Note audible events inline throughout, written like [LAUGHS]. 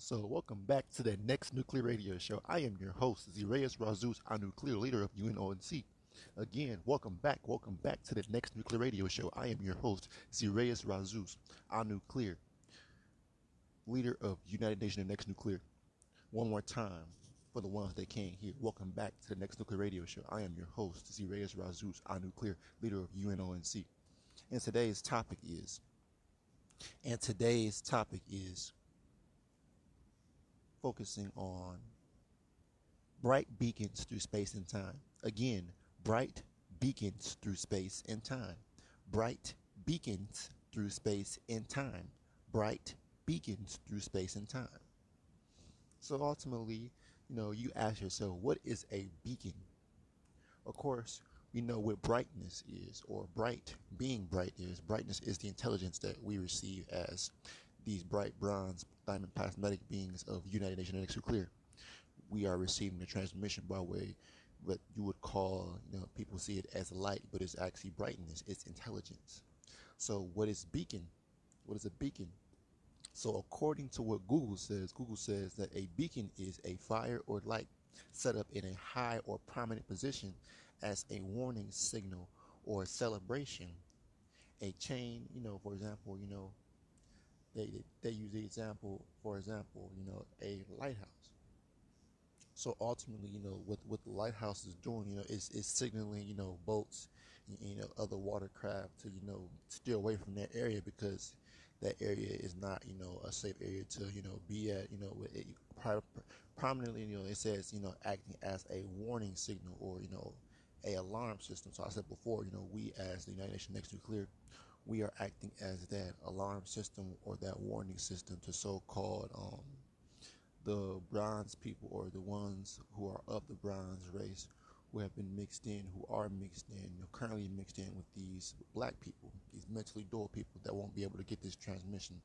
Soul. Welcome back to the next nuclear radio show. I am your host, Zireus Razus, a nuclear leader of UNONC. Again, welcome back, welcome back to the next nuclear radio show. I am your host, Zireus Razus, a nuclear leader of United Nations Next Nuclear. One more time for the ones that can't hear. Welcome back to the next nuclear radio show. I am your host, Zireus Razus, a nuclear leader of UNONC. And today's topic is, and today's topic is focusing on bright beacons through space and time. Again, bright beacons through space and time. Bright beacons through space and time. Bright beacons through space and time. So ultimately, you know, you ask yourself, what is a beacon? Of course, we know what brightness is, or bright, being bright is. Brightness is the intelligence that we receive as these bright bronze plasmatic beings of United Nations Next Clear. We are receiving the transmission by way what you would call, you know, people see it as light, but it's actually brightness, it's intelligence. So what is beacon? What is a beacon? So according to what Google says, Google says that a beacon is a fire or light set up in a high or prominent position as a warning signal or celebration. A chain, you know, for example, you know, they they use the example, for example, you know, a lighthouse. So ultimately, you know, what what the lighthouse is doing, you know, is is signaling, you know, boats, you know, other watercraft to, you know, steer away from that area because that area is not, you know, a safe area to, you know, be at, you know, it, prominently, you know, it says, you know, acting as a warning signal or, you know, a alarm system. So I said before, you know, we as the United Nations Next Nuclear we are acting as that alarm system or that warning system to so-called um, the bronze people or the ones who are of the bronze race who have been mixed in, who are mixed in, currently mixed in with these black people, these mentally dull people that won't be able to get this transmission.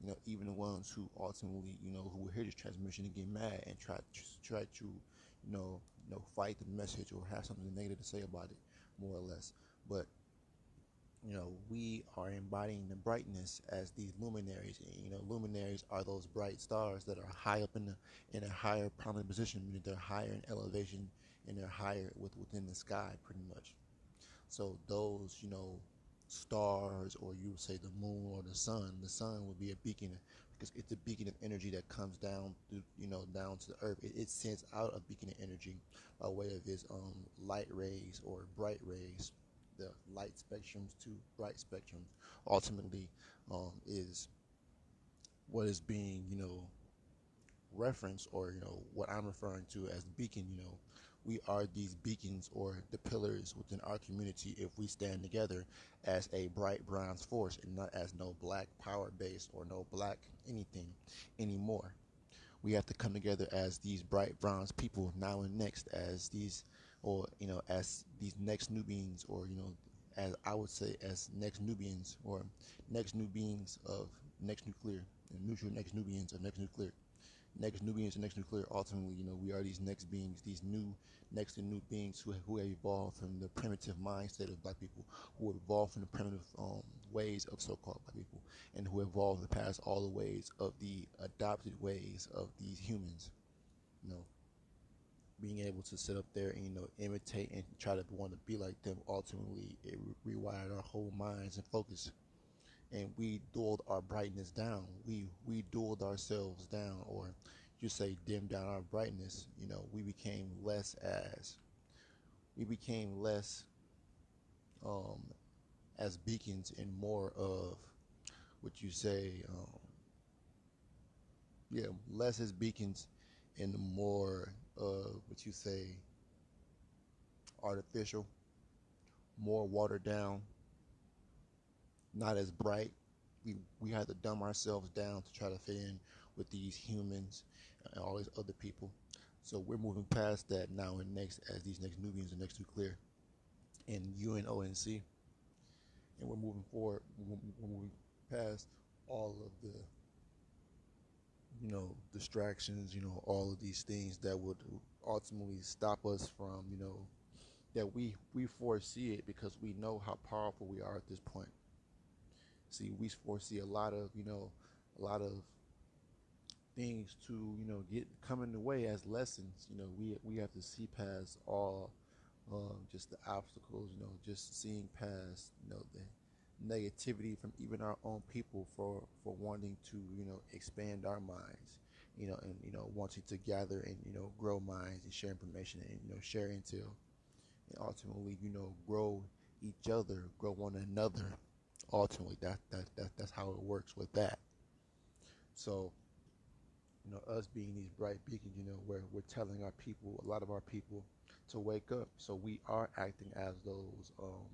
You know, even the ones who ultimately, you know, who will hear this transmission and get mad and try to try to, you know, you know, fight the message or have something negative to say about it, more or less. But you know, we are embodying the brightness as these luminaries. You know, luminaries are those bright stars that are high up in the in a higher prominent position, meaning they're higher in elevation and they're higher with within the sky, pretty much. So those, you know, stars, or you would say the moon or the sun. The sun would be a beacon because it's a beacon of energy that comes down, through, you know, down to the earth. It, it sends out a beacon of energy by way of its um, light rays or bright rays the light spectrums to bright spectrums ultimately um, is what is being you know referenced or you know what I'm referring to as beacon you know. We are these beacons or the pillars within our community if we stand together as a bright bronze force and not as no black power base or no black anything anymore. We have to come together as these bright bronze people now and next as these or you know as these next new beings or you know as I would say as next Nubians or next new beings of next nuclear and neutral next Nubians of next nuclear next Nubians and next nuclear. Ultimately you know we are these next beings these new next and new beings who, who have evolved from the primitive mindset of black people who evolved from the primitive um, ways of so-called black people and who evolved the past all the ways of the adopted ways of these humans you know being able to sit up there and you know imitate and try to want to be like them ultimately it re- rewired our whole minds and focus. And we dulled our brightness down. We we dulled ourselves down or you say dimmed down our brightness you know we became less as we became less um as beacons and more of what you say um yeah less as beacons and more uh, what you say, artificial, more watered down, not as bright. We we had to dumb ourselves down to try to fit in with these humans and all these other people. So we're moving past that now and next as these next Nubians and next nuclear and UNONC. And we're moving forward, we're moving past all of the you know, distractions, you know, all of these things that would ultimately stop us from, you know, that we we foresee it because we know how powerful we are at this point. See, we foresee a lot of, you know, a lot of things to you know get come in the way as lessons. You know, we we have to see past all um, just the obstacles. You know, just seeing past you know the negativity from even our own people for for wanting to you know expand our minds. You know, and you know wanting to gather and you know grow minds and share information and you know share intel and ultimately you know grow each other, grow one another. Ultimately, that that, that that's how it works with that. So you know, us being these bright beacons, you know, where we're telling our people, a lot of our people, to wake up. So we are acting as those, um,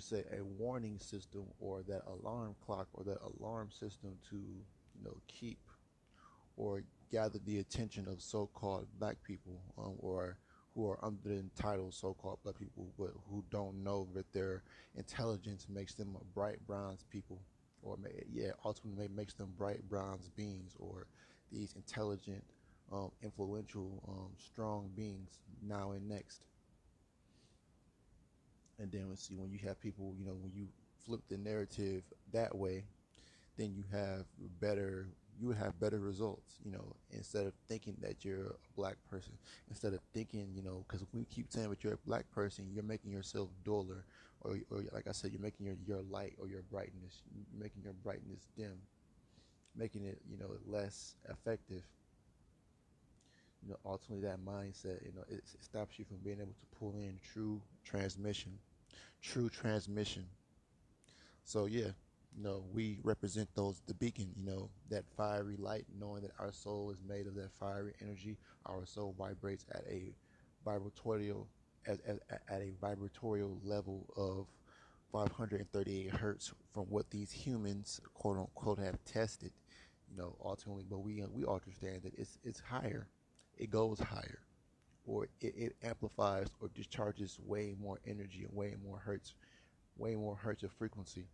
should say, a warning system or that alarm clock or that alarm system to, you know, keep or gather the attention of so-called black people um, or who are under entitled so-called black people, but who don't know that their intelligence makes them a bright bronze people or yeah, ultimately makes them bright bronze beings or these intelligent, um, influential, um, strong beings now and next. And then we see when you have people, you know, when you flip the narrative that way, then you have better you have better results, you know, instead of thinking that you're a black person, instead of thinking, you know, because we keep saying that you're a black person, you're making yourself duller, or, or like I said, you're making your, your light or your brightness, making your brightness dim, making it, you know, less effective. You know, ultimately that mindset, you know, it, it stops you from being able to pull in true transmission, true transmission. So yeah, you know, we represent those the beacon, you know, that fiery light, knowing that our soul is made of that fiery energy. Our soul vibrates at a vibratorial at, at, at a vibratorial level of 538 hertz from what these humans quote unquote have tested, you know, ultimately, but we we understand that it's it's higher, it goes higher, or it, it amplifies or discharges way more energy and way more hertz, way more hertz of frequency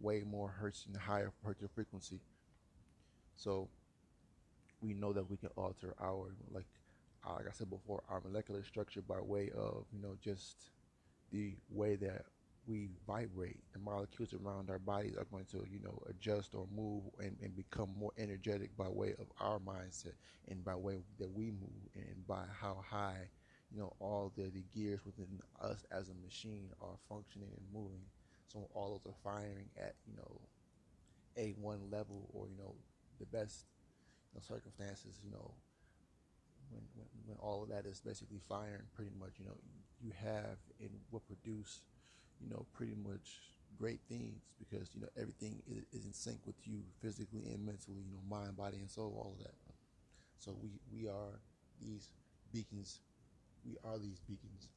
way more hertz and higher hertz of frequency. So we know that we can alter our like like I said before, our molecular structure by way of you know just the way that we vibrate. The molecules around our bodies are going to you know adjust or move and, and become more energetic by way of our mindset and by way that we move and by how high you know all the, the gears within us as a machine are functioning and moving so all those are firing at you know a one level or you know the best you know, circumstances. You know when, when when all of that is basically firing, pretty much you know you have and will produce you know pretty much great things because you know everything is, is in sync with you physically and mentally. You know mind, body, and soul, all of that. So we we are these beacons. We are these beacons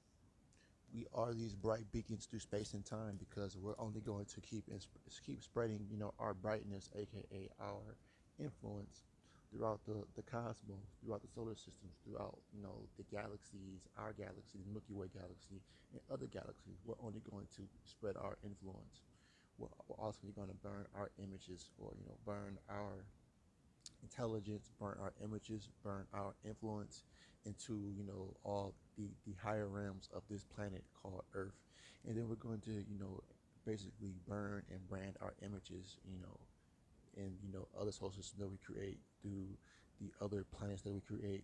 we are these bright beacons through space and time because we're only going to keep keep spreading, you know, our brightness, aka our influence throughout the, the cosmos, throughout the solar systems, throughout, you know, the galaxies, our galaxy, the Milky Way galaxy, and other galaxies. We're only going to spread our influence. We're, we're also going to burn our images or, you know, burn our intelligence, burn our images, burn our influence into, you know, all the, the higher realms of this planet called Earth. And then we're going to, you know, basically burn and brand our images, you know, and, you know, other systems that we create through the other planets that we create,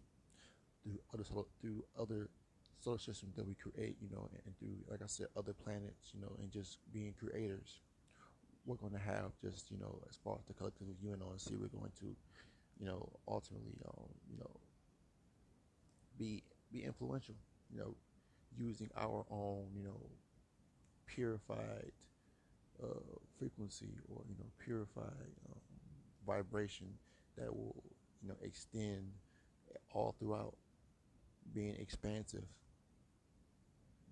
through other solar, through other solar systems that we create, you know, and, and through, like I said, other planets, you know, and just being creators. We're going to have just, you know, as far as the collective UNONC, we're going to, you know, ultimately, um, you know, be be influential. You know, using our own, you know, purified uh, frequency or you know purified um, vibration that will you know extend all throughout, being expansive.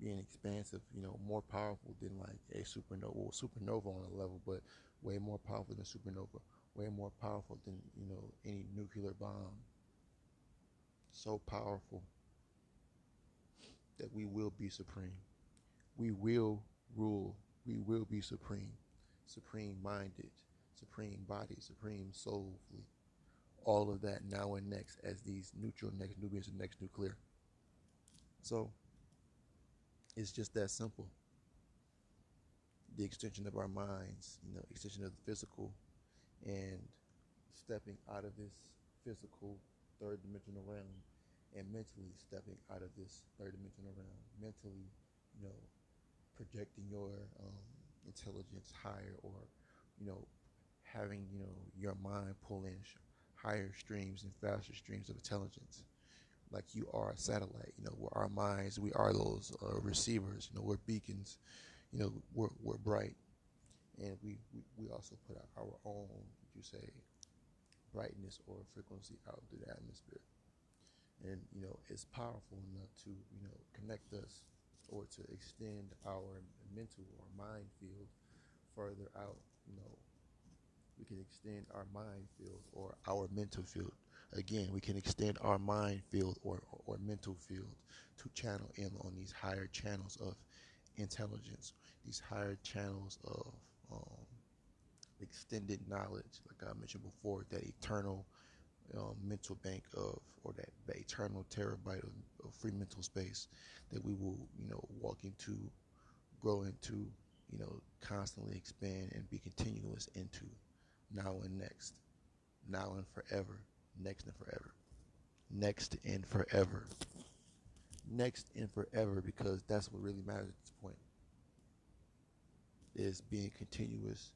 Being expansive, you know, more powerful than like a supernova, well, supernova on a level, but way more powerful than supernova, way more powerful than you know any nuclear bomb. So powerful that we will be supreme. We will rule. We will be supreme. Supreme minded, supreme body, supreme soulfully. All of that now and next as these neutral next Nubians and next nuclear. So it's just that simple. The extension of our minds, you know, extension of the physical and stepping out of this physical third dimensional realm and mentally stepping out of this third dimensional realm mentally you know projecting your um, intelligence higher or you know having you know your mind pull in higher streams and faster streams of intelligence. Like you are a satellite you know we're our minds we are those uh, receivers you know we're beacons you know we're, we're bright. And we, we, we also put out our own you say brightness or frequency out through the atmosphere. And you know it's powerful enough to you know connect us or to extend our mental or mind field further out you know we can extend our mind field or our mental field. Again we can extend our mind field or, or, mental field to channel in on these higher channels of intelligence these higher channels of um, extended knowledge. Like i mentioned before that eternal um, mental bank of or that, that eternal terabyte of, of free mental space that we will you know walk into grow into you know constantly expand and be continuous into now and next. Now and forever. Next and forever. Next and forever. Next and forever because that's what really matters at this point. Is being continuous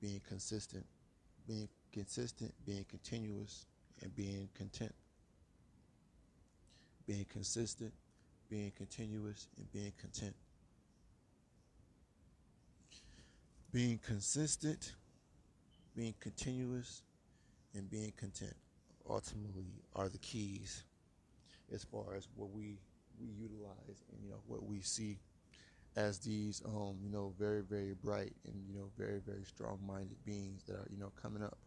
being consistent being consistent being continuous and being content. Being consistent, being continuous, and being content. Being consistent, being continuous, and being content ultimately are the keys as far as what we we utilize and you know what we see as these um you know very very bright and you know very very strong minded beings that are you know coming up.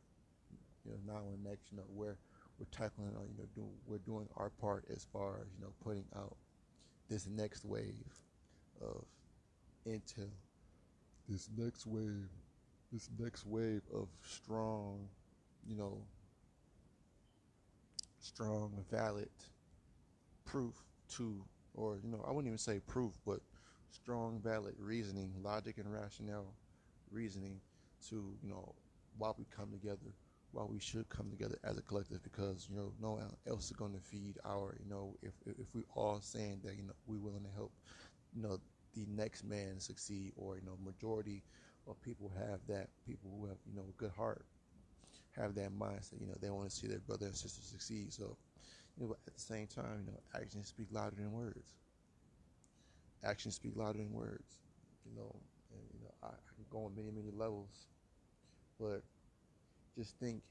You know, now and next, you know, where we're tackling, uh, you know, doing, we're doing our part as far as, you know, putting out this next wave of intel, this next wave, this next wave of strong, you know, strong, valid proof to, or, you know, I wouldn't even say proof, but strong, valid reasoning, logic and rationale reasoning to, you know, why we come together why we should come together as a collective because you know no one else is going to feed our you know if if we all saying that you know we're willing to help you know the next man succeed or you know majority of people have that people who have you know a good heart have that mindset you know they want to see their brother and sister succeed. So you know at the same time you know actions speak louder than words. Actions speak louder than words you know and you know I, I can go on many many levels but just think,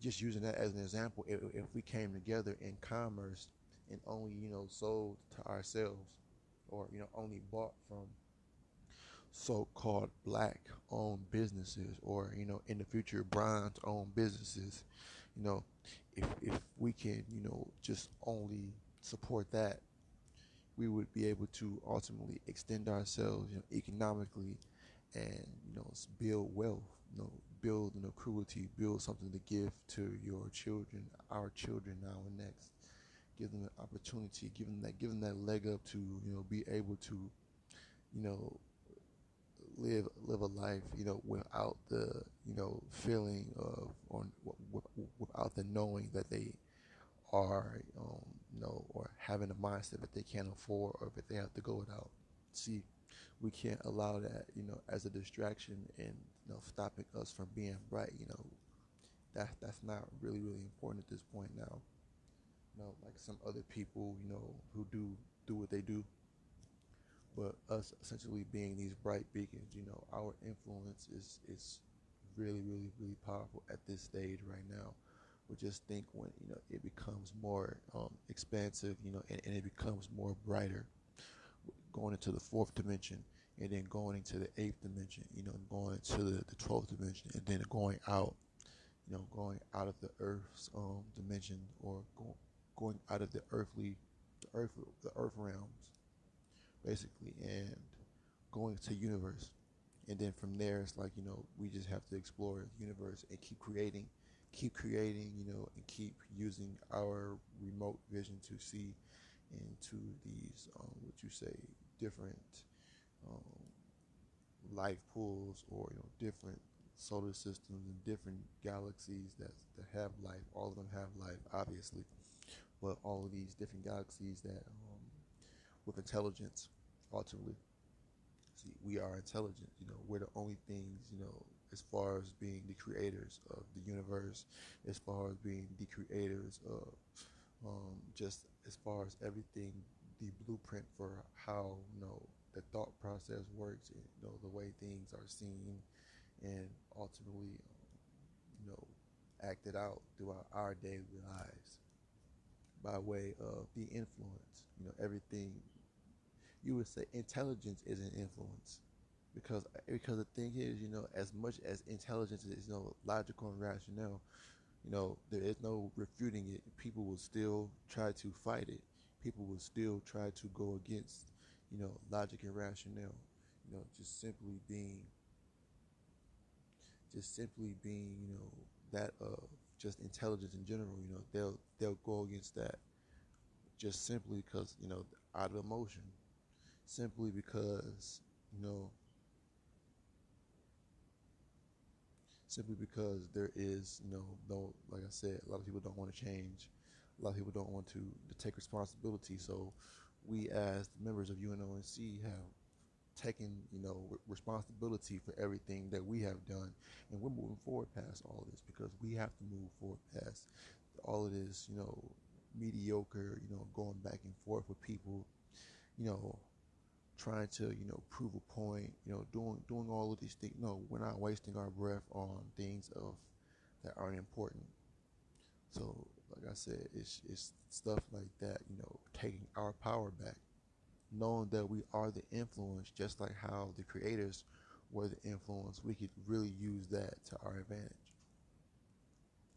just using that as an example, if, if we came together in commerce and only, you know, sold to ourselves or, you know, only bought from so-called black owned businesses or, you know, in the future bronze owned businesses, you know, if, if we can, you know, just only support that, we would be able to ultimately extend ourselves, you know, economically and, you know, build wealth, you know, build an cruelty, build something to give to your children, our children now and next. Give them an opportunity, give them that, give them that leg up to you know be able to, you know, live live a life you know without the you know feeling of or without the knowing that they are um, you know or having a mindset that they can't afford or that they have to go without. See, we can't allow that, you know, as a distraction and you know stopping us from being bright. You know, that that's not really really important at this point now. You know, like some other people, you know, who do do what they do. But us essentially being these bright beacons, you know, our influence is is really really really powerful at this stage right now. We just think when you know it becomes more um, expansive, you know, and, and it becomes more brighter going into the fourth dimension and then going into the eighth dimension, you know, going to the, the 12th dimension and then going out, you know, going out of the earth's um, dimension or go, going out of the earthly, the earth, the earth realms, basically, and going to universe. And then from there, it's like, you know, we just have to explore the universe and keep creating, keep creating, you know, and keep using our remote vision to see into these, um, what you say, different um, life pools or you know different solar systems and different galaxies that that have life. All of them have life, obviously, but all of these different galaxies that um, with intelligence, ultimately. See, we are intelligent. You know, we're the only things. You know, as far as being the creators of the universe, as far as being the creators of um, just as far as everything, the blueprint for how you know the thought process works, and, you know the way things are seen, and ultimately, you know, acted out throughout our daily lives by way of the influence. You know, everything you would say intelligence is an influence because because the thing is, you know, as much as intelligence is you know logical and rational, you know, there is no refuting it. People will still try to fight it. People will still try to go against, you know, logic and rationale. You know, just simply being, just simply being, you know, that of just intelligence in general. You know, they'll they'll go against that just simply because you know out of emotion, simply because you know simply because there is, you know, no, like I said, a lot of people don't want to change. A lot of people don't want to, to take responsibility. So we, as members of UNONC, have taken, you know, responsibility for everything that we have done, and we're moving forward past all this because we have to move forward past all of this, you know, mediocre, you know, going back and forth with people, you know, trying to you know prove a point you know doing doing all of these things no we're not wasting our breath on things of that aren't important. So like i said it's it's stuff like that you know taking our power back knowing that we are the influence just like how the creators were the influence we could really use that to our advantage.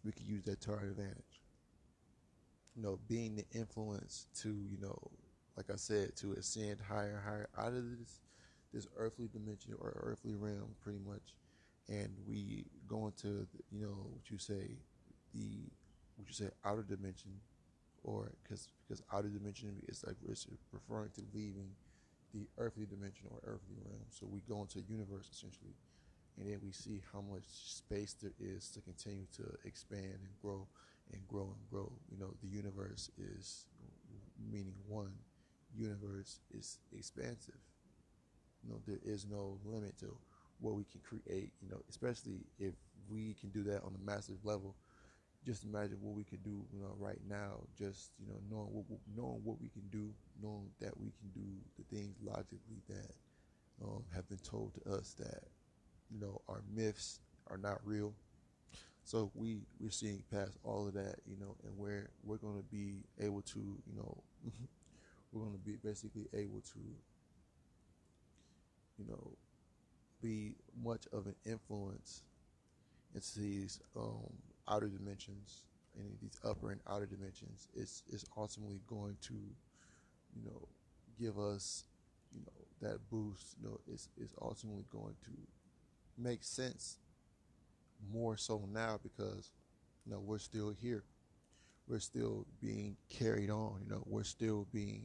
We could use that to our advantage. You know being the influence to you know like I said, to ascend higher, higher out of this this earthly dimension or earthly realm, pretty much, and we go into you know what you say, the what you say outer dimension, or because because outer dimension is like it's referring to leaving the earthly dimension or earthly realm. So we go into universe essentially, and then we see how much space there is to continue to expand and grow and grow and grow. You know, the universe is meaning one universe is expansive. You know, there is no limit to what we can create. You know, especially if we can do that on a massive level. Just imagine what we can do, you know, right now. Just you know, knowing what knowing what we can do, knowing that we can do the things logically that um, have been told to us that you know our myths are not real. So we we're seeing past all of that, you know, and we're we're going to be able to, you know, [LAUGHS] we're going to be basically able to, you know, be much of an influence into these um, outer dimensions and these upper and outer dimensions. It's, it's ultimately going to, you know, give us, you know, that boost. You know, it's, it's ultimately going to make sense more so now because, you know, we're still here we're still being carried on. You know, we're still being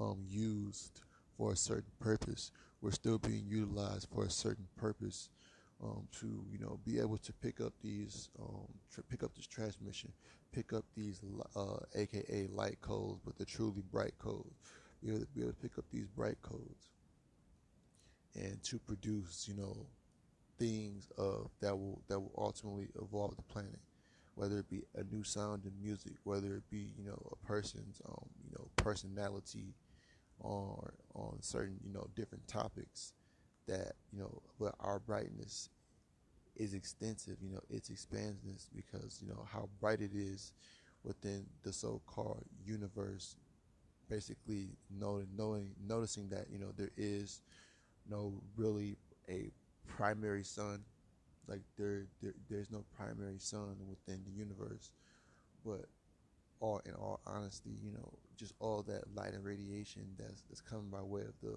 um, used for a certain purpose. We're still being utilized for a certain purpose um, to, you know, be able to pick up these, um, tr- pick up this transmission, pick up these, uh, AKA light codes, but the truly bright codes. Be able, to, be able to pick up these bright codes and to produce, you know, things of that will that will ultimately evolve the planet whether it be a new sound in music, whether it be you know a person's um, you know personality, or on certain you know different topics that you know but our brightness is extensive you know it's expansiveness because you know how bright it is within the so-called universe basically knowing knowing noticing that you know there is no really a primary sun like there, there there's no primary sun within the universe. But all in all honesty you know just all that light and radiation that's that's coming by way of the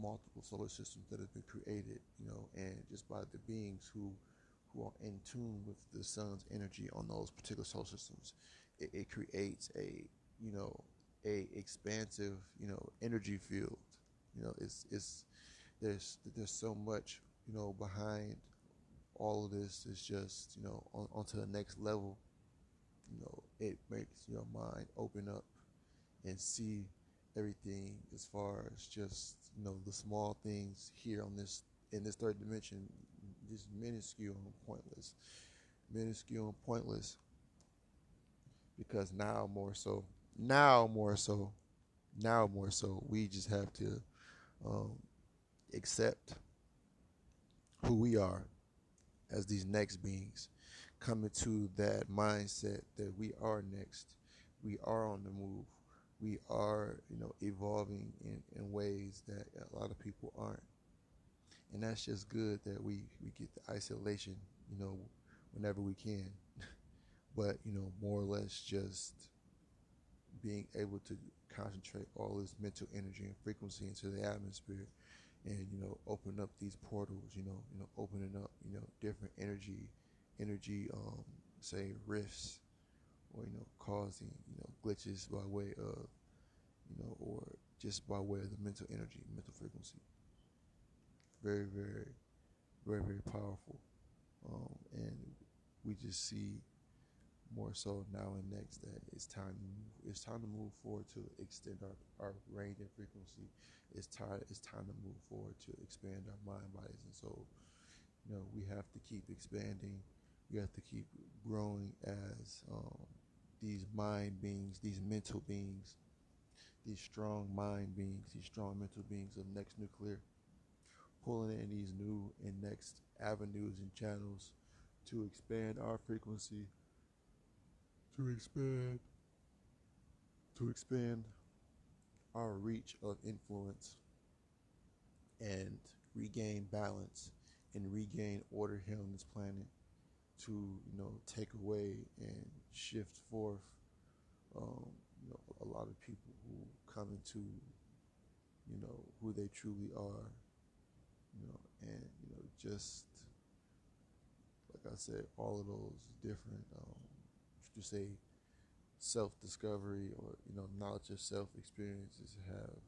multiple solar systems that have been created you know and just by the beings who who are in tune with the sun's energy on those particular solar systems it, it creates a you know a expansive you know energy field. You know it's it's there's there's so much you know behind all of this is just you know on, onto the next level you know it makes your mind open up and see everything as far as just you know the small things here on this in this third dimension. Just minuscule and pointless minuscule and pointless. Because now more so now more so now more so we just have to um, accept who we are as these next beings coming to that mindset that we are next. We are on the move. We are you know evolving in, in ways that a lot of people aren't. And that's just good that we we get the isolation you know whenever we can. [LAUGHS] But you know more or less just being able to concentrate all this mental energy and frequency into the atmosphere and you know open up these portals you know you know opening up you know different energy energy um say rifts or you know causing you know glitches by way of you know or just by way of the mental energy mental frequency very very very very powerful um, and we just see more so now and next that it's time it's time to move forward to extend our, our range and frequency. It's time it's time to move forward to expand our mind, bodies, and soul. You know, we have to keep expanding. We have to keep growing as um, these mind beings, these mental beings, these strong mind beings, these strong mental beings of next nuclear, pulling in these new and next avenues and channels to expand our frequency to expand to expand our reach of influence and regain balance and regain order here on this planet to you know take away and shift forth um, you know a lot of people who come into you know who they truly are you know and you know just like I said all of those different um, you say self discovery or you know knowledge of self experiences have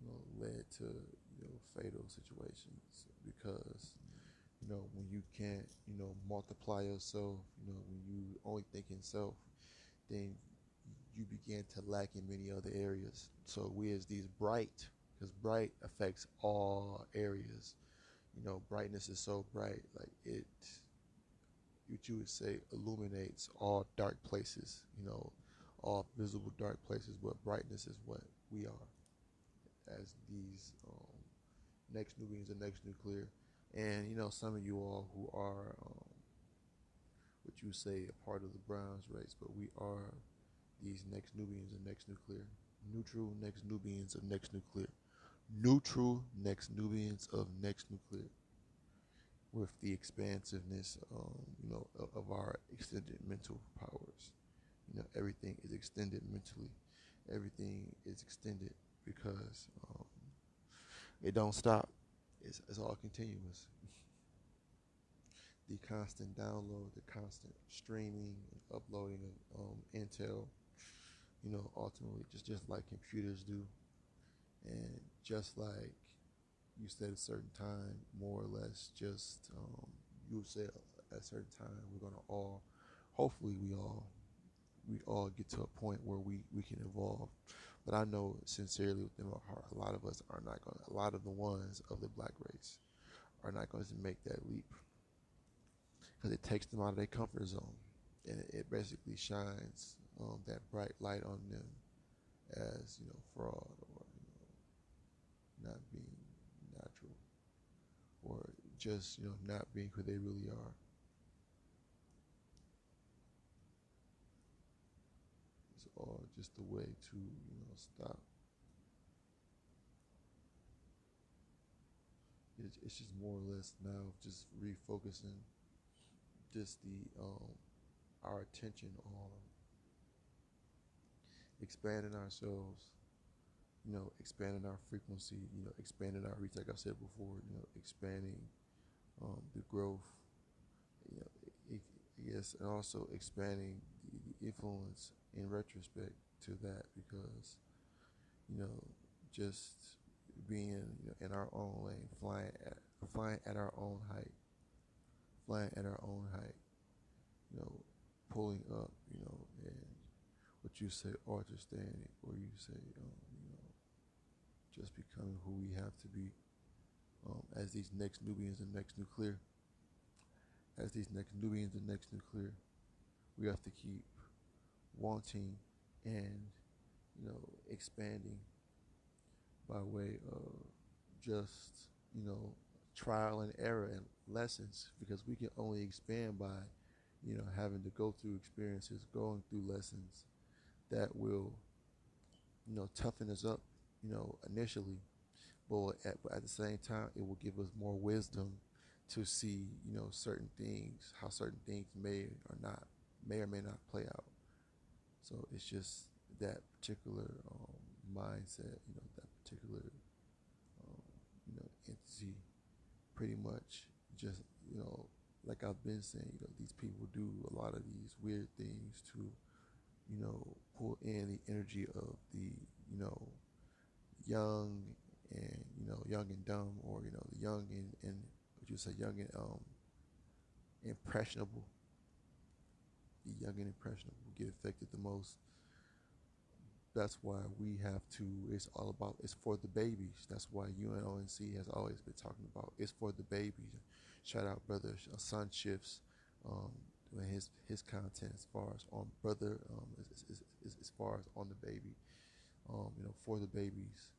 you know led to you know fatal situations because you know when you can't you know multiply yourself you know when you only think in self then you begin to lack in many other areas so we as these bright because bright affects all areas you know brightness is so bright like it what you would say illuminates all dark places, you know, all visible dark places, but brightness is what we are as these um, next new beings and next nuclear. And, you know, some of you all who are um, what you say a part of the bronze race, but we are these next Nubians and next nuclear. Neutral next Nubians of next nuclear. Neutral next Nubians of next nuclear with the expansiveness, um, you know, of, of our extended mental powers. You know, everything is extended mentally. Everything is extended because um, it don't stop. It's, it's all continuous. the constant download, the constant streaming and uploading of um, intel, you know, ultimately just just like computers do, and just like you said a certain time, more or less, just um, you say at a certain time we're gonna all, hopefully we all, we all get to a point where we we can evolve. But I know sincerely within my heart, a lot of us are not gonna. A lot of the ones of the black race are not going to make that leap because it takes them out of their comfort zone, and it, it basically shines um, that bright light on them as you know fraud or you know not being natural or just you know not being who they really are. All just a way to you know stop. It's, just more or less now just refocusing just the um, our attention on expanding ourselves you know, expanding our frequency, you know, expanding our reach, like I said before, you know, expanding um, the growth, you know, yes, and also expanding the influence in retrospect to that because, you know, just being you know, in our own lane, flying at, flying at our own height, flying at our own height, you know, pulling up, you know, and what you say, understanding, or you say, um, you know, just becoming who we have to be um, as these next Nubians and next nuclear. As these next Nubians and next nuclear, we have to keep wanting and, you know, expanding by way of just, you know, trial and error and lessons because we can only expand by, you know, having to go through experiences, going through lessons that will, you know, toughen us up, you know, initially, but at, at the same time, it will give us more wisdom to see, you know, certain things, how certain things may or not, may or may not play out. So it's just that particular um, mindset, you know, that particular, um, you know, entity pretty much just, you know, like I've been saying, you know, these people do a lot of these weird things to, you know, pull in the energy of the, you know, young and, you know, young and dumb or, you know, the young and, and what you say, young and um, impressionable. The young and impressionable get affected the most. That's why we have to it's all about it's for the babies. That's why UNONC has always been talking about it's for the babies. Shout out brother sun shifts um, doing his his content as far as on brother um, as, as, as, as far as on the baby um, you know for the babies.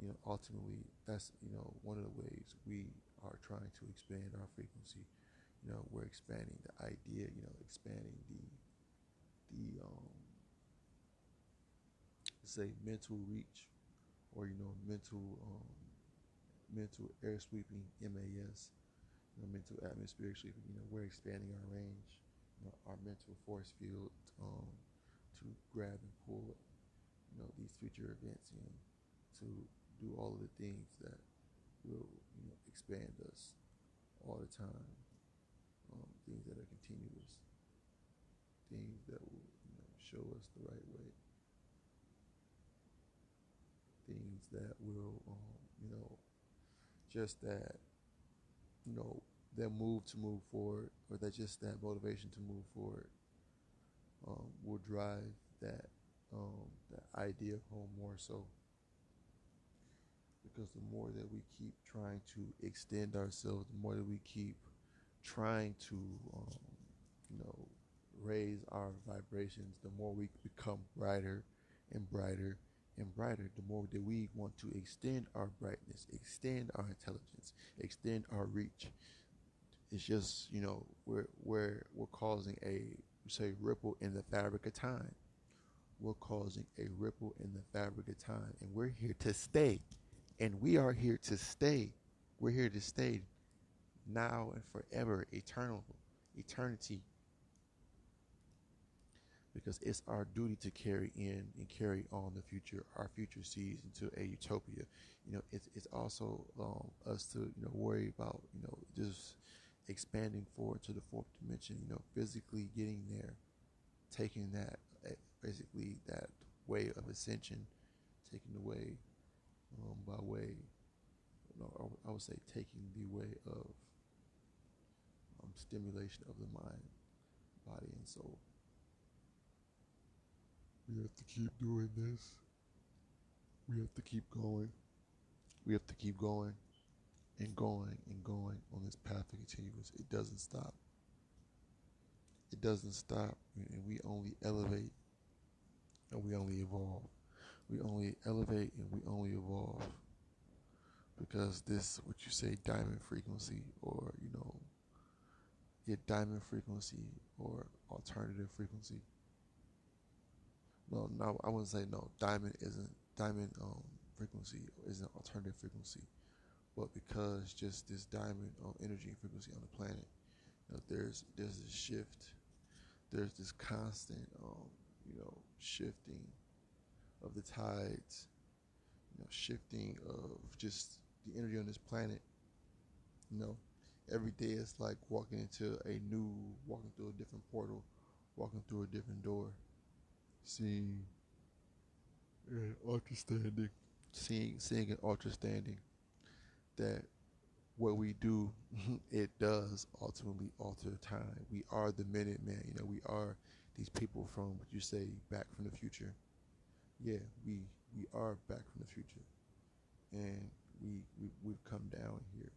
You know ultimately that's you know one of the ways we are trying to expand our frequency you know we're expanding the idea you know expanding the the um, say mental reach or you know mental um, mental air sweeping MAS you know, mental atmospheric sweeping. You know we're expanding our range you know, our mental force field um, to grab and pull you know these future events in to do all of the things that will you know expand us all the time things that are continuous things that will you know show us the right way things that will, um, you know, just that, you know, that move to move forward, or that just that motivation to move forward, um, will drive that um, that idea home more so. Because the more that we keep trying to extend ourselves, the more that we keep trying to, um, you know, raise our vibrations, the more we become brighter and brighter and brighter, the more that we want to extend our brightness, extend our intelligence, extend our reach. It's just, you know, we're we're we're causing a say ripple in the fabric of time. We're causing a ripple in the fabric of time. And we're here to stay. And we are here to stay. We're here to stay now and forever, eternal, eternity because it's our duty to carry in and carry on the future, our future seeds into a utopia. You know, it's it's also um, us to you know worry about you know just expanding forward to the fourth dimension. You know, physically getting there, taking that eh, basically that way of ascension, taking the way um, by way. I would say taking the way of stimulation of the mind, body, and soul. We have to keep doing this. We have to keep going. We have to keep going and going and going on this path of continuous. It doesn't stop. It doesn't stop. And we only elevate and we only evolve. We only elevate and we only evolve. Because this, what you say, diamond frequency, or, you know, your diamond frequency or alternative frequency no, no, I wouldn't say no. Diamond isn't diamond um, frequency isn't alternative frequency, but because just this diamond um, energy and frequency on the planet, you know, there's there's this shift, there's this constant, um, you know, shifting of the tides, you know, shifting of just the energy on this planet. You know, every day it's like walking into a new, walking through a different portal, walking through a different door seeing and standing, seeing, seeing and standing that what we do, [LAUGHS] it does ultimately alter time. We are the Minutemen. You know, we are these people from what you say back from the future. Yeah, we we are back from the future, and we, we we've come down here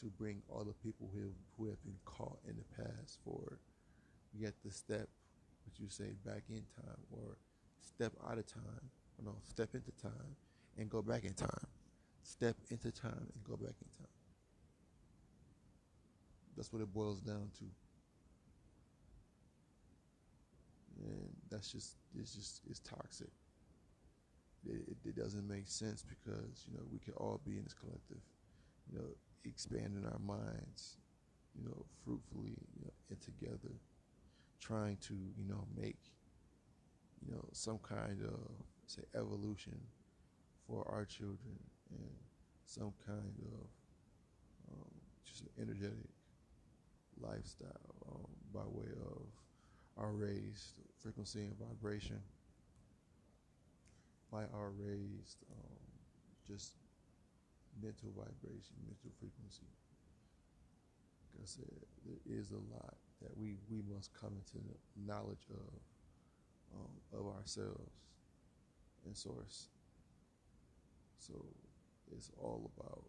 to bring all the people who have, who have been caught in the past forward. We have to step, what you say, back in time, or step out of time. No, step into time and go back in time. Step into time and go back in time. That's what it boils down to. And that's just it's just it's toxic. It, it, it doesn't make sense because you know we could all be in this collective, you know, expanding our minds, you know, fruitfully you know, and together, trying to you know make you know some kind of say evolution for our children and some kind of um, just an energetic lifestyle um, by way of our raised frequency and vibration, by our raised um, just mental vibration, mental frequency. Like I said, there is a lot that we, we must come into knowledge of um, of ourselves and source. So it's all about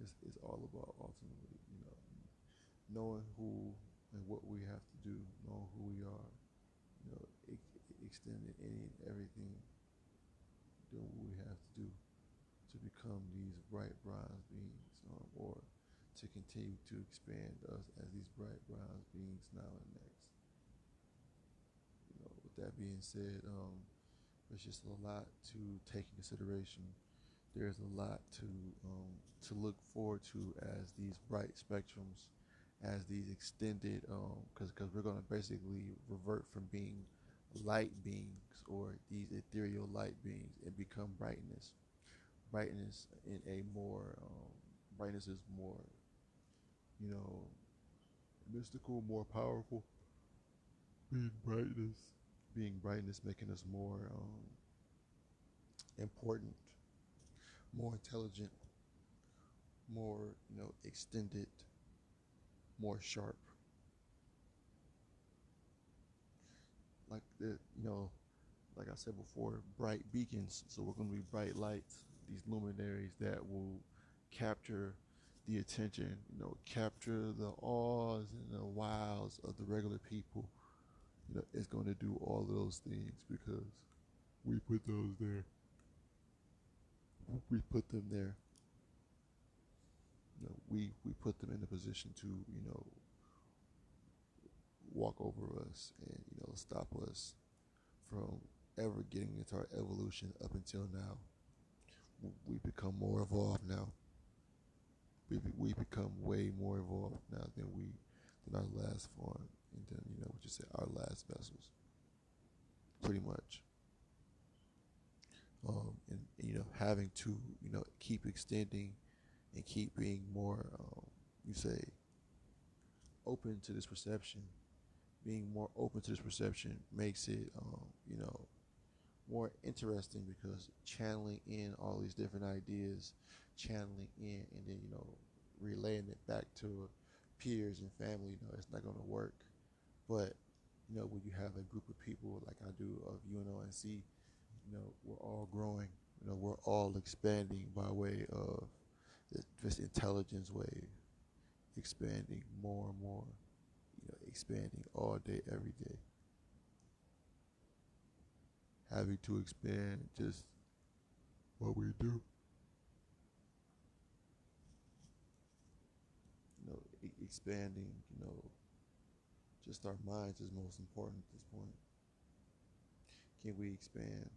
it's, it's all about ultimately, you know, knowing who and what we have to do, knowing who we are, you know, extending any and everything, doing what we have to do become these bright bronze beings, um, or to continue to expand us as these bright bronze beings now and next. You know, with that being said, um, there's just a lot to take in consideration. There's a lot to um, to look forward to as these bright spectrums, as these extended, because um, because we're going to basically revert from being light beings or these ethereal light beings and become brightness. Brightness in a more um, brightness is more, you know, mystical, more powerful. Being brightness being brightness making us more um, important, more intelligent, more you know extended, more sharp. Like the you know, like I said before, bright beacons. So we're going to be bright lights, these luminaries that will capture the attention, you know, capture the awes and the wows of the regular people you know, it's going to do all those things because we put those there. We put them there. You know, we we put them in a position to you know walk over us and you know stop us from ever getting into our evolution up until now. We become more evolved now. We we become way more evolved now than we than our last form and then you know what you say our last vessels pretty much um, and, you know having to you know keep extending and keep being more um, you say open to this perception being more open to this perception makes it um, you know more interesting because channeling in all these different ideas channeling in and then you know relaying it back to peers and family you know it's not going to work but you know, when you have a group of people like I do of UNONC, you know, we're all growing. You know, we're all expanding by way of this intelligence wave, expanding more and more. You know, expanding all day, every day. Having to expand just what we do. You know, expanding. You know just our minds is most important at this point. Can we expand,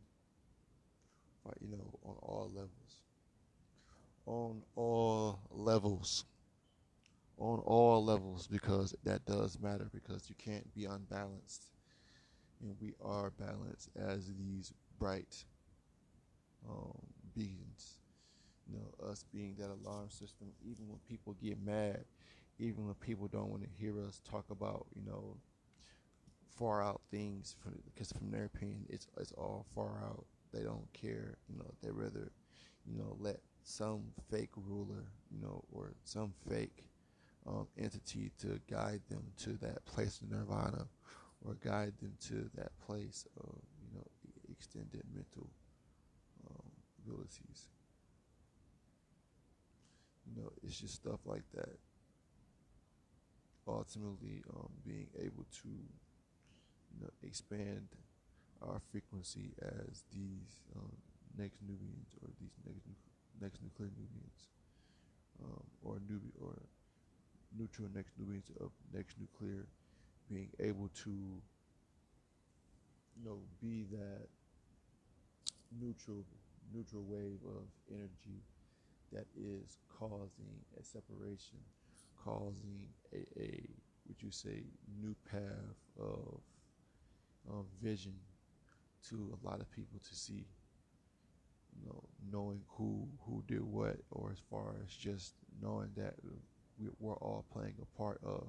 you know, on all levels? On all levels. On all levels, because that does matter, because you can't be unbalanced. And we are balanced as these bright um, beings. You know, us being that alarm system, even when people get mad, even when people don't want to hear us talk about, you know, far out things, because from their opinion, it's it's all far out. They don't care, you know. They rather, you know, let some fake ruler, you know, or some fake um, entity to guide them to that place of nirvana or guide them to that place of, you know, extended mental um, abilities. You know, it's just stuff like that. Ultimately, um, being able to, you know, expand our frequency as these um, next Nubians or these next next nuclear Nubians, um, or nubi or neutral next Nubians of next nuclear, being able to, you know, be that neutral neutral wave of energy that is causing a separation, causing a, a would you say new path of, of vision to a lot of people to see you know, knowing who who did what, or as far as just knowing that we, we're all playing a part of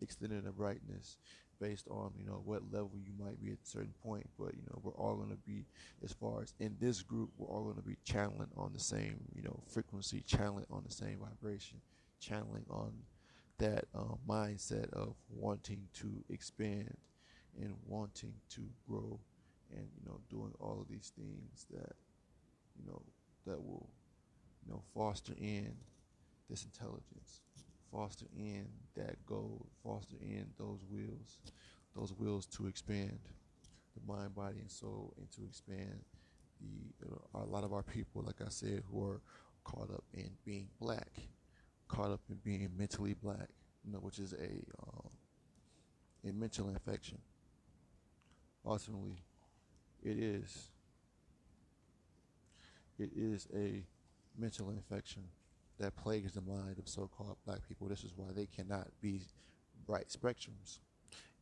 extending the brightness based on you know what level you might be at a certain point. But you know we're all going to be as far as in this group we're all going to be channeling on the same you know frequency channeling on the same vibration channeling on that uh, mindset of wanting to expand and wanting to grow and you know doing all of these things that you know, that will, you know, foster in this intelligence, foster in that goal, foster in those wills, those wills to expand the mind, body, and soul, and to expand the uh, a lot of our people, like I said, who are caught up in being black, caught up in being mentally black, you know, which is a um, a mental infection. Ultimately, it is it is a mental infection that plagues the mind of so-called black people. This is why they cannot be bright spectrums.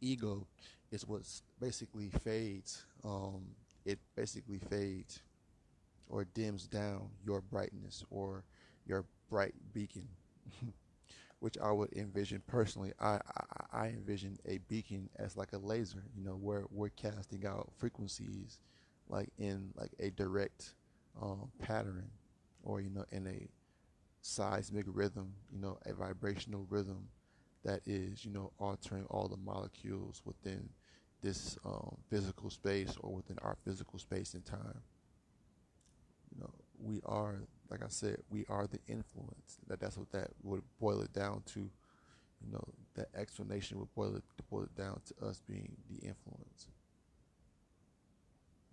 Ego is what basically fades. Um, it basically fades or dims down your brightness or your bright beacon, [LAUGHS] which I would envision personally. I, I, I envision a beacon as like a laser, you know, where we're casting out frequencies like in like a direct um, pattern or you know in a seismic rhythm you know a vibrational rhythm that is you know altering all the molecules within this um, physical space or within our physical space and time. You know we are like i said we are the influence. That that's what that would boil it down to. You know that explanation would boil it boil it down to us being the influence.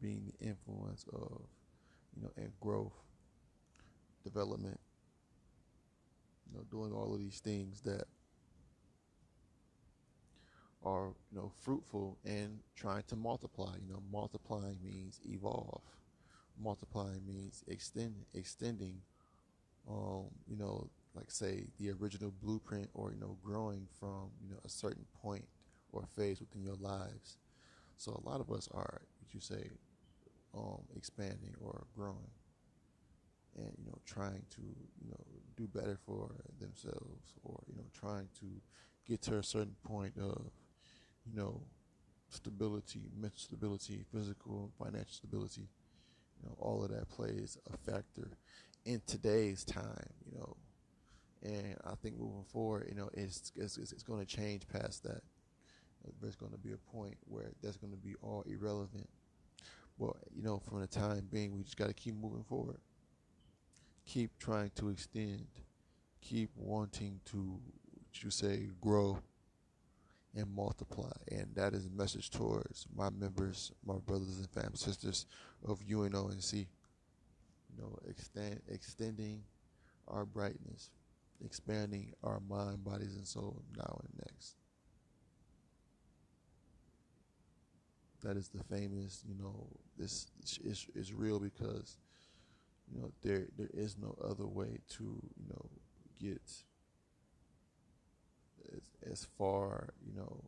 Being the influence of you know, and growth, development, you know, doing all of these things that are, you know, fruitful and trying to multiply. You know, multiplying means evolve. Multiplying means extend, extending, um, you know, like say the original blueprint or, you know, growing from, you know, a certain point or phase within your lives. So a lot of us are, would you say, um, expanding or growing and you know trying to you know do better for themselves or you know trying to get to a certain point of you know stability mental stability physical financial stability you know all of that plays a factor in today's time you know. And I think moving forward you know it's it's, it's going to change past that. There's going to be a point where that's going to be all irrelevant. Well, you know, from the time being, we just got to keep moving forward. Keep trying to extend. Keep wanting to, you say, grow and multiply. And that is a message towards my members, my brothers and family sisters of UNONC. You know, extend, extending our brightness, expanding our mind, bodies, and soul now and next. that is the famous, you know, this is is real because, you know, there there is no other way to, you know, get as, as far, you know,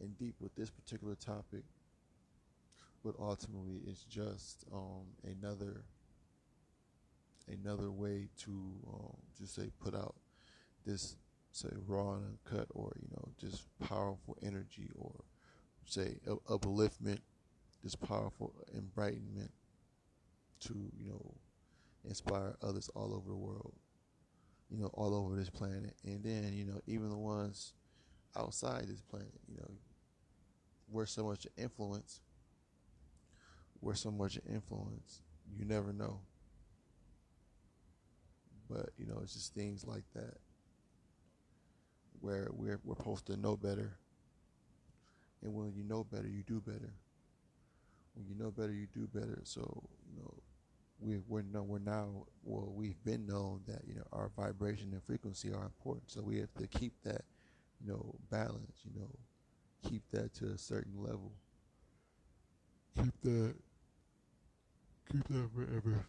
and deep with this particular topic, but ultimately it's just um, another another way to um, just say put out this say raw and uncut or you know just powerful energy or say upliftment, this powerful enlightenment to you know inspire others all over the world, you know, all over this planet. And then, you know, even the ones outside this planet, you know, we're so much influence. We're so much influence. You never know. But, you know, it's just things like that where we're, we're supposed to know better. And when you know better, you do better. When you know better, you do better. So, you know, we, we're, no, we're now, well, we've been known that, you know, our vibration and frequency are important. So we have to keep that, you know, balance, you know, keep that to a certain level. Keep that, keep that forever.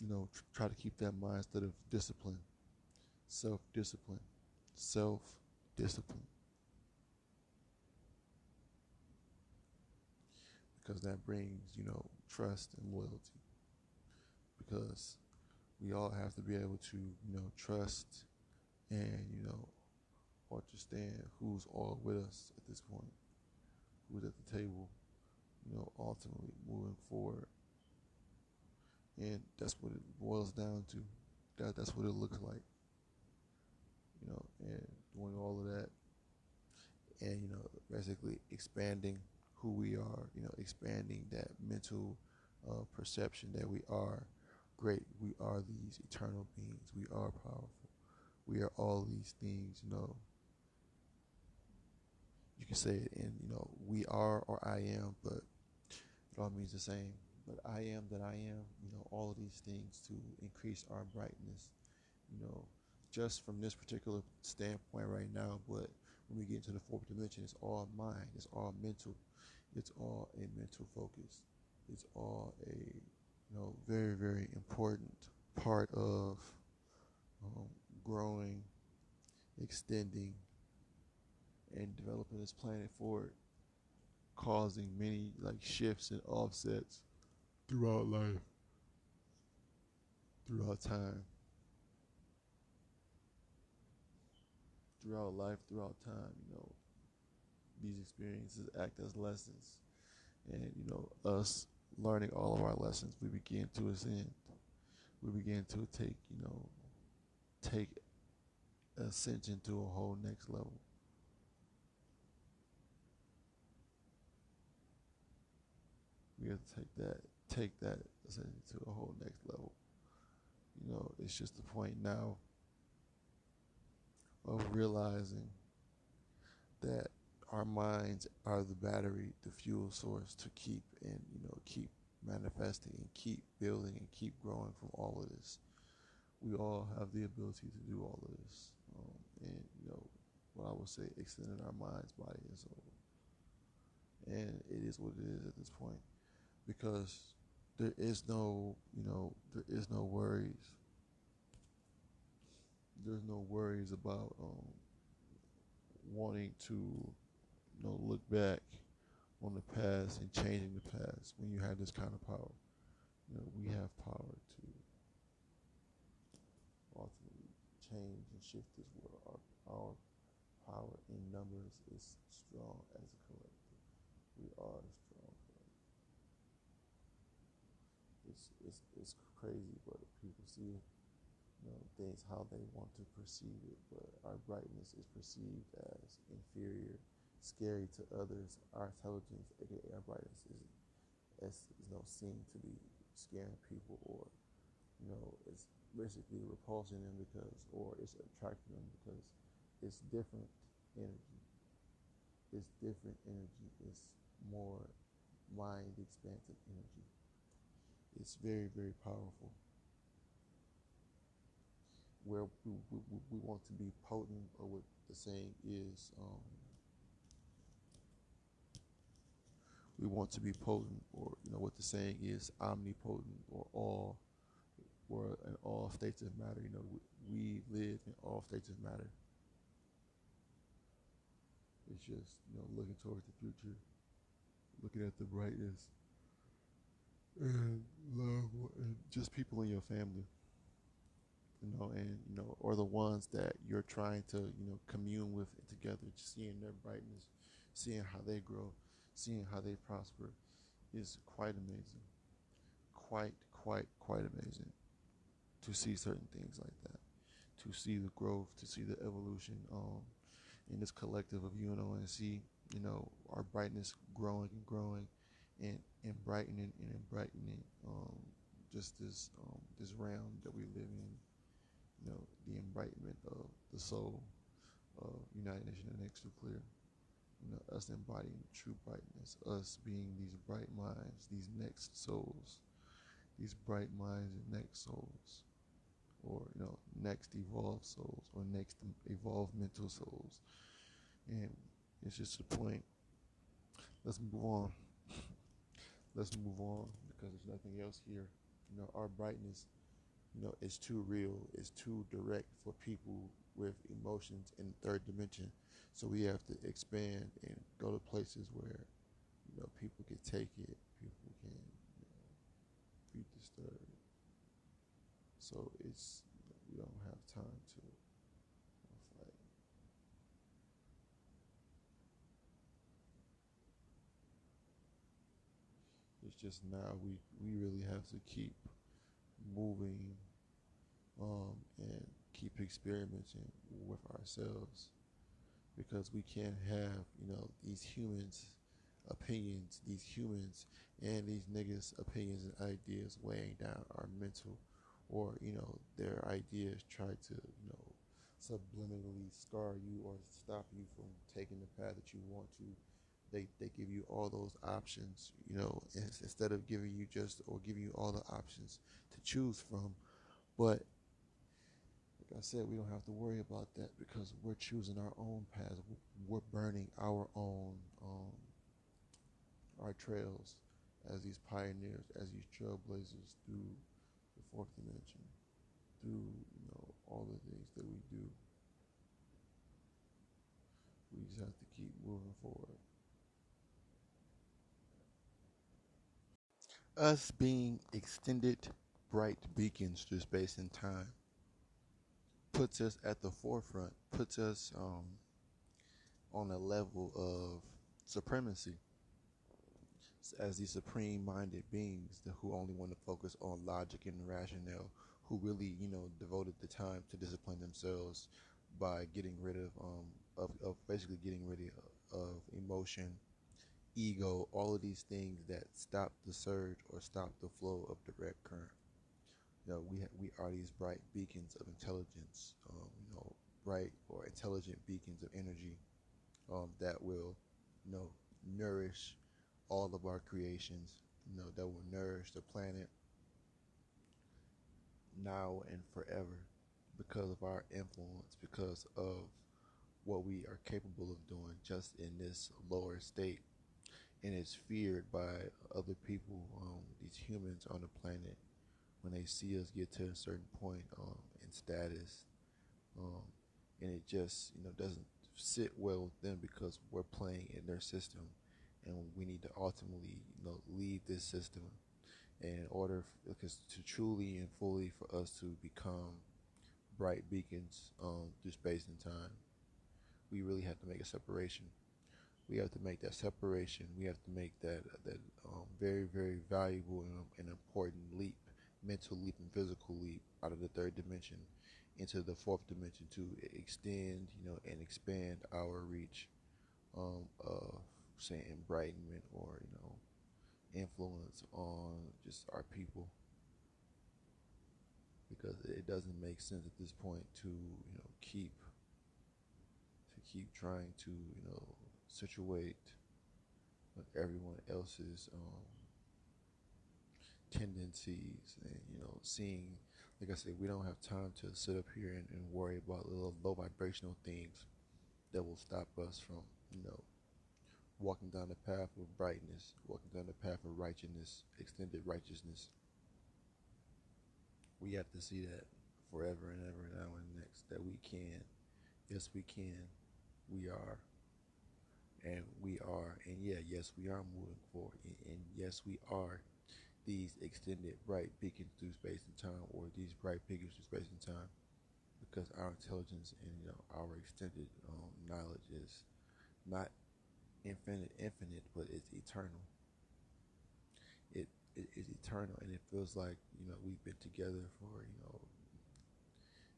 You know, tr- try to keep that mindset of discipline, self discipline, self discipline. Because that brings, you know, trust and loyalty. Because we all have to be able to, you know, trust and, you know, understand who's all with us at this point, who's at the table, you know, ultimately moving forward. And that's what it boils down to. That that's what it looks like. You know, and doing all of that and, you know, basically expanding who we are, you know, expanding that mental uh, perception that we are great. We are these eternal beings. We are powerful. We are all these things, you know, you can say it in, you know, we are or I am, but it all means the same. But I am that I am, you know, all of these things to increase our brightness, you know, just from this particular standpoint right now. But when we get into the fourth dimension, it's all mind, it's all mental, it's all a mental focus, it's all a, you know, very, very important part of um, growing, extending, and developing this planet forward, causing many like shifts and offsets throughout life, throughout time, throughout life, throughout time. You know, these experiences act as lessons, and you know, us learning all of our lessons, we begin to ascend. We begin to take, you know, take ascension to a whole next level. we have to take that take that ascension to a whole next level. You know, it's just the point now of realizing that our minds are the battery, the fuel source to keep and you know keep manifesting and keep building and keep growing from all of this. We all have the ability to do all of this, um, and you know what I would say, extending our minds, body, and soul. And it is what it is at this point because there is no, you know, there is no worries. There's no worries about um, wanting to, know, look back on the past and changing the past when you have this kind of power. You know, we have power to ultimately change and shift this world. Our, our power in numbers is strong as a collective. We are strong it's, it's, it's crazy, but people see know, things how they want to perceive it. But our brightness is perceived as inferior, scary to others. Our intelligence, aka our brightness, is you know seen to be scaring people, or you know, it's basically repulsing them because, or it's attracting them because it's different energy. It's different energy. It's more mind expansive energy. It's very, very powerful. Where we, we, we want to be potent, or what the saying is, um, we want to be potent, or you know what the saying is, omnipotent, or all, or in all states of matter. You know, we, we live in all states of matter. It's just you know looking towards the future, looking at the brightness and love and just people in your family you know and you know or the ones that you're trying to you know commune with together just seeing their brightness seeing how they grow seeing how they prosper is quite amazing quite quite quite amazing to see certain things like that, to see the growth, to see the evolution um, in this collective of UNONC, you know, our brightness growing and growing and, and brightening and brightening um, just this um, this realm that we live in, you know, the enlightenment of the soul of United Nations and Next Clear. You know, us embodying true brightness, us being these bright minds, these next souls, these bright minds and next souls, or you know, next evolved souls, or next evolved mental souls, and it's just a point. Let's move on. [LAUGHS] Let's move on because there's nothing else here. You know, our brightness, you know, is too real, it's too direct for people with emotions in the third dimension. So we have to expand and go to places where, you know, people can take it, people can, you know, be disturbed. So it's we don't have time to. It's just now we we really have to keep moving um, and keep experimenting with ourselves because we can't have you know these humans opinions these humans and these niggas opinions and ideas weighing down our mental or you know their ideas try to you know subliminally scar you or stop you from taking the path that you want to. They, they give you all those options you know instead of giving you just or giving you all the options to choose from. But like I said, we don't have to worry about that because we're choosing our own paths. We're burning our own um, our trails as these pioneers, as these trailblazers through the fourth dimension, through you know all the things that we do. We just have to keep moving forward. Us being extended bright beacons through space and time puts us at the forefront, puts us um, on a level of supremacy. As these supreme minded beings who only want to focus on logic and rationale, who really, you know, devoted the time to discipline themselves by getting rid of, um, of, of basically getting rid of, of emotion, ego, all of these things that stop the surge or stop the flow of direct current you know, we ha- we are these bright beacons of intelligence, um, you know, bright or intelligent beacons of energy um, that will, you know, nourish all of our creations, you know, that will nourish the planet now and forever because of our influence, because of what we are capable of doing just in this lower state. And it's feared by other people, um, these humans on the planet, when they see us get to a certain point um, in status, um, and it just you know doesn't sit well with them because we're playing in their system, and we need to ultimately you know leave this system in order because to truly and fully for us to become bright beacons um, through space and time, we really have to make a separation. We have to make that separation. We have to make that that um, very very valuable and, and important leap mental leap and physical leap out of the third dimension into the fourth dimension to extend, you know, and expand our reach um, of, say, enlightenment or, you know, influence on just our people. Because it doesn't make sense at this point to, you know, keep to keep trying to, you know, situate everyone else's um, tendencies and you know seeing like i said we don't have time to sit up here and, and worry about little low vibrational things that will stop us from you know walking down the path of brightness walking down the path of righteousness extended righteousness. We have to see that forever and ever and now and next that we can. Yes we can. We are. And we are. And yeah yes we are moving forward. And, and yes we are these extended bright beacons through space and time, or these bright beacons through space and time, because our intelligence and you know our extended um, knowledge is not infinite, infinite, but it's eternal. It, it is eternal, and it feels like you know we've been together for you know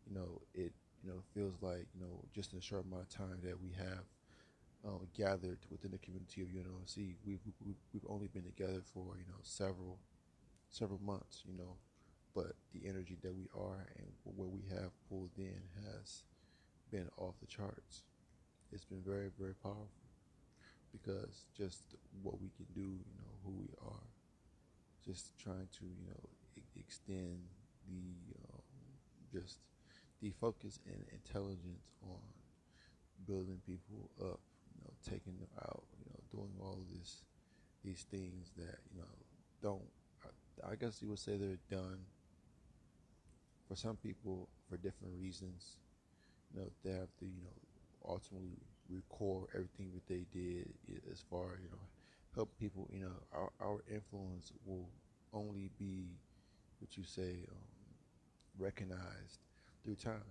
you know, it you know feels like you know just in a short amount of time that we have um, gathered within the community of UNONC, we've, we've we've only been together for you know several several months, you know, but the energy that we are and what we have pulled in has been off the charts. It's been very very powerful because just what we can do, you know, who we are, just trying to you know e- extend the um, just the focus and intelligence on building people up, you know, taking them out, you know, doing all this, these things that you know don't. I, guess you would say they're done for some people for different reasons. You know, they have to, you know, ultimately record everything that they did as far, you know, help people. You know, our our influence will only be what you say um, recognized through time.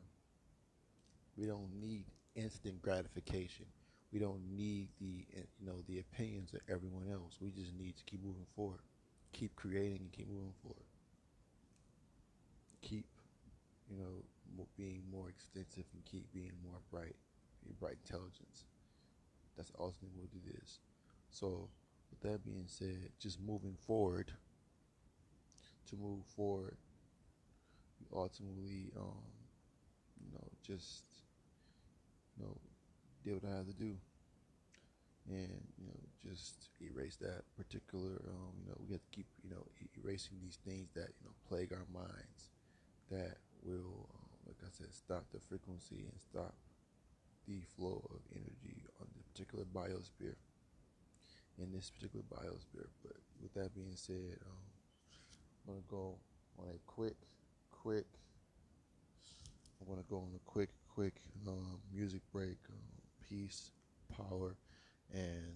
We don't need instant gratification. We don't need the you know the opinions of everyone else. We just need to keep moving forward, keep creating and keep moving forward. Keep you know being more extensive and keep being more bright, being bright intelligence. That's ultimately what it is. So with that being said, just moving forward to move forward, we ultimately um, you know just you know did what I had to do and you know just erase that particular um, you know we have to keep you know erasing these things that you know plague our minds that will um, like I said stop the frequency and stop the flow of energy on the particular biosphere in this particular biosphere. But with that being said um, I'm gonna go on a quick quick I'm gonna go on a quick quick um, music break um, peace power and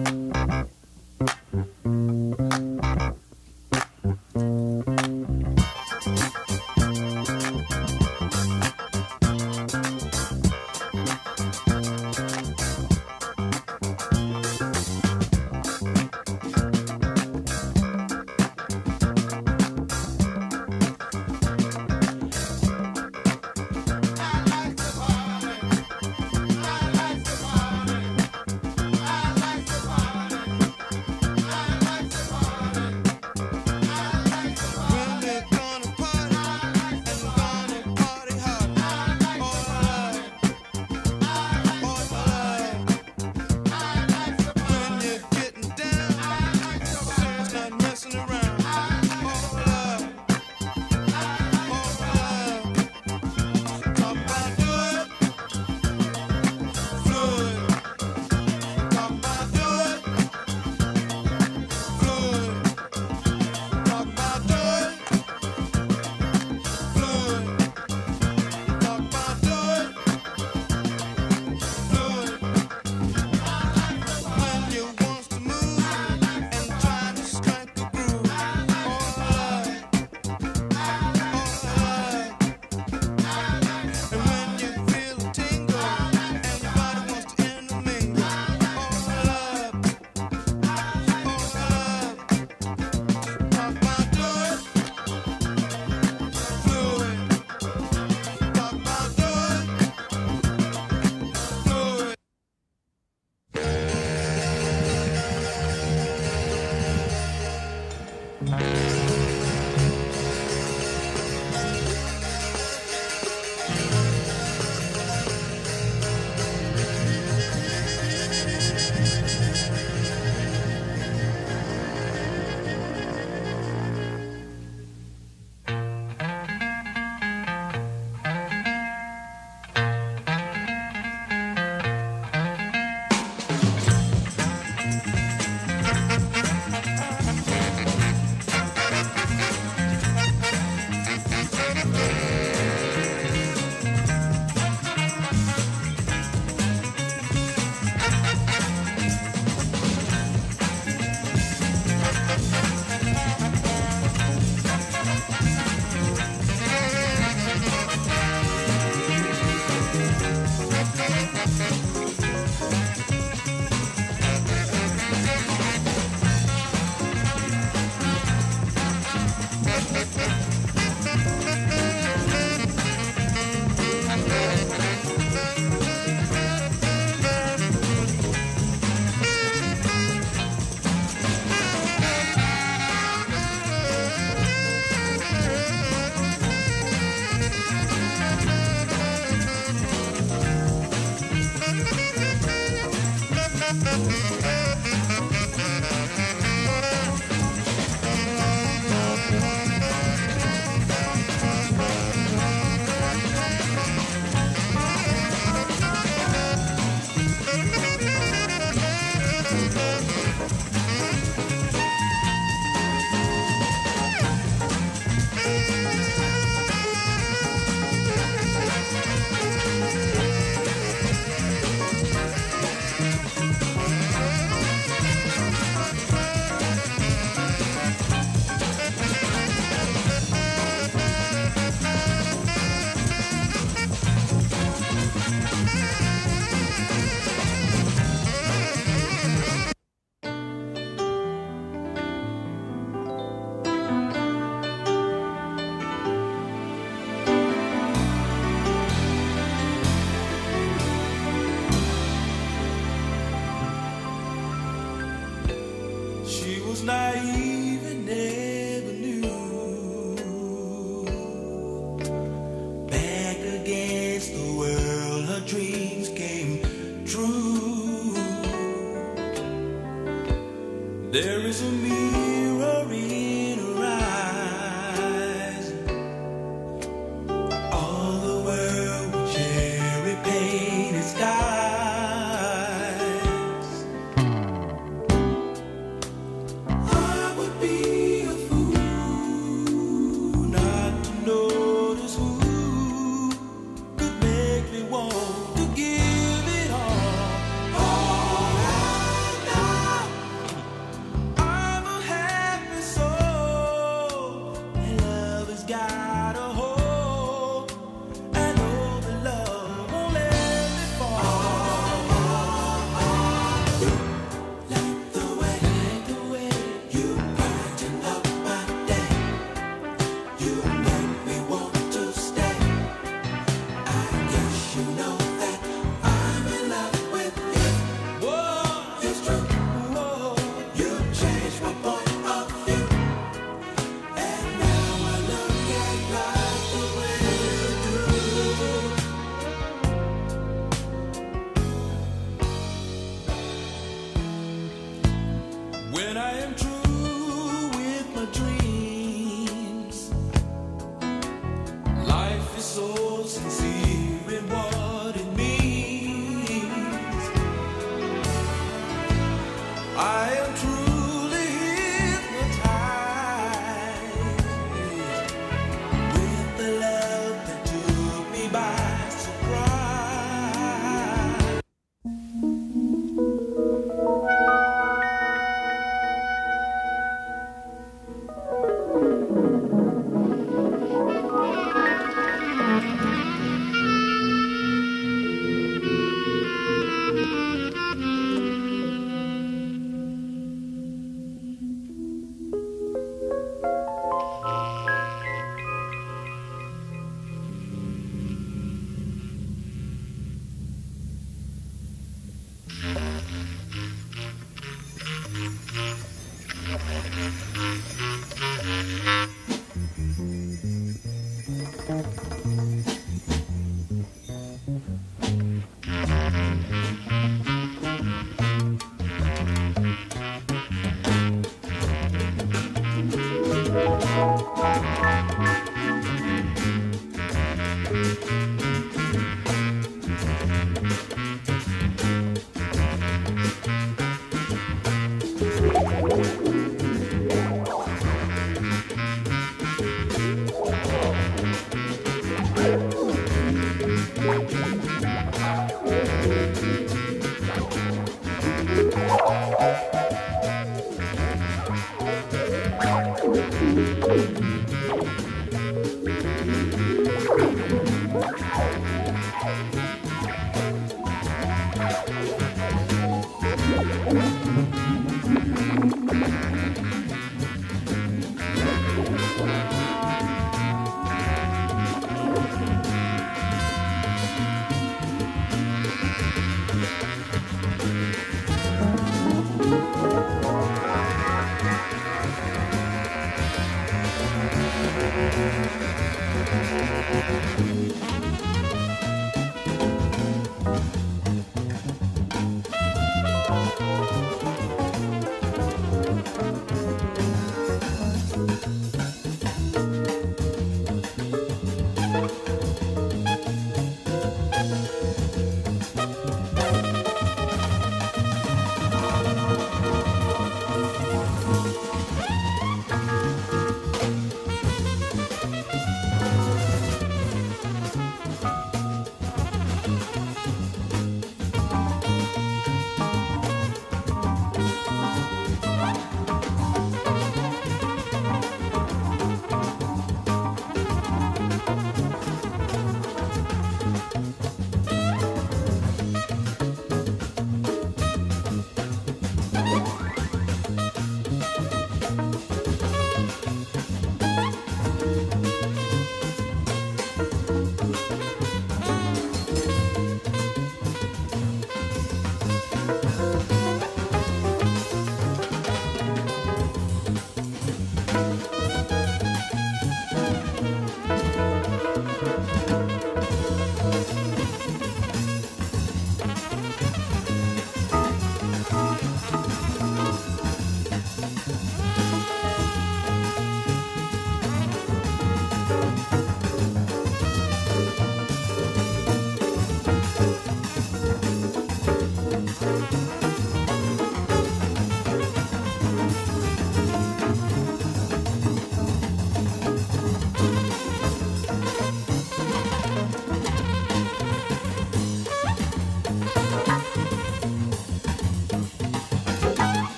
There is a mirror in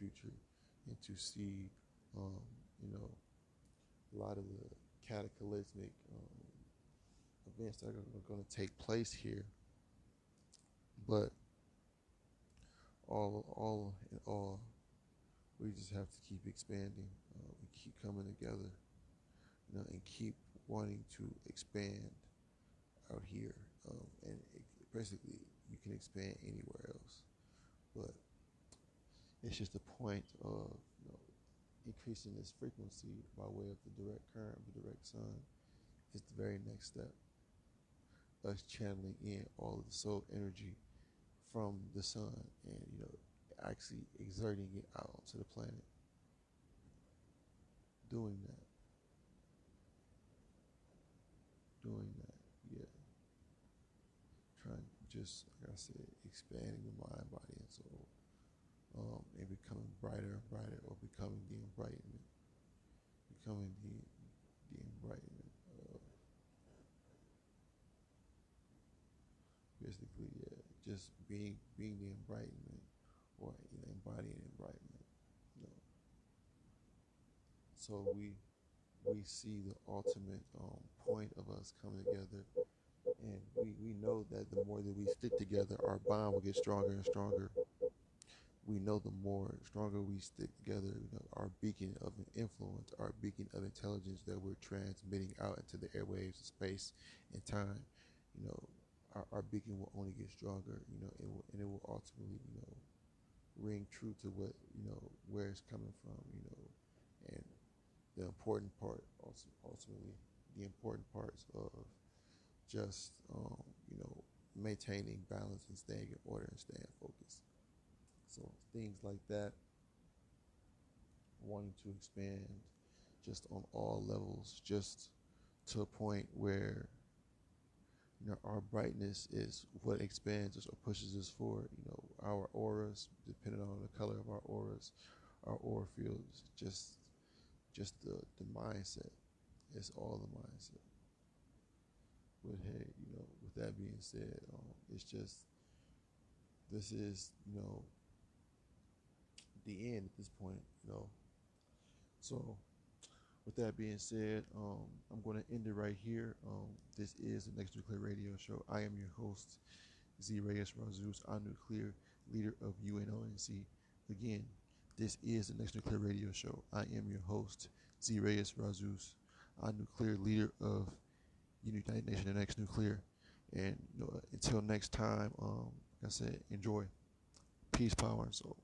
future and to see um, you know a lot of the cataclysmic um, events that are going to take place here. But all all in all, we just have to keep expanding. Uh, we keep coming together you know, and keep wanting to expand out here. Um, and it, basically, you can expand anywhere else, it's just a point of you know, increasing this frequency by way of the direct current of the direct sun is the very next step. Us channeling in all of the soul energy from the sun and you know actually exerting it out onto the planet. Doing that doing that. Yeah. Trying just like I said, expanding the mind, body, and soul. Um, and becoming brighter and brighter or becoming the enlightenment. Becoming the the enlightenment. Uh, basically, yeah, just being being the enlightenment or you know, embodying enlightenment. You know. So we we see the ultimate um, point of us coming together, and we, we know that the more that we stick together, our bond will get stronger and stronger. We know the more stronger we stick together, you know, our beacon of influence, our beacon of intelligence that we're transmitting out into the airwaves of space and time, you know, our, our beacon will only get stronger, you know, it will, and it will ultimately, you know, ring true to what, you know, where it's coming from, you know, and the important part, also, ultimately, the important parts of just, um, you know, maintaining balance and staying in order and staying focused. So things like that, wanting to expand just on all levels, just to a point where you know our brightness is what expands us or pushes us forward. You know, our auras, depending on the color of our auras, our aura fields, just just the the mindset. It's all the mindset. But hey, you know, with that being said, um, it's just this is you know the end at this point, you know. So, with that being said, um, I'm going to end it right here. Um, this is the Next Nuclear Radio Show. I am your host, Z Reyes Razus, our nuclear leader of UNONC. Again, this is the Next Nuclear Radio Show. I am your host, Z Reyes Razus, our nuclear leader of United Nations and Next Nuclear. And you know, until next time, um, like I said, enjoy. Peace, power, and soul.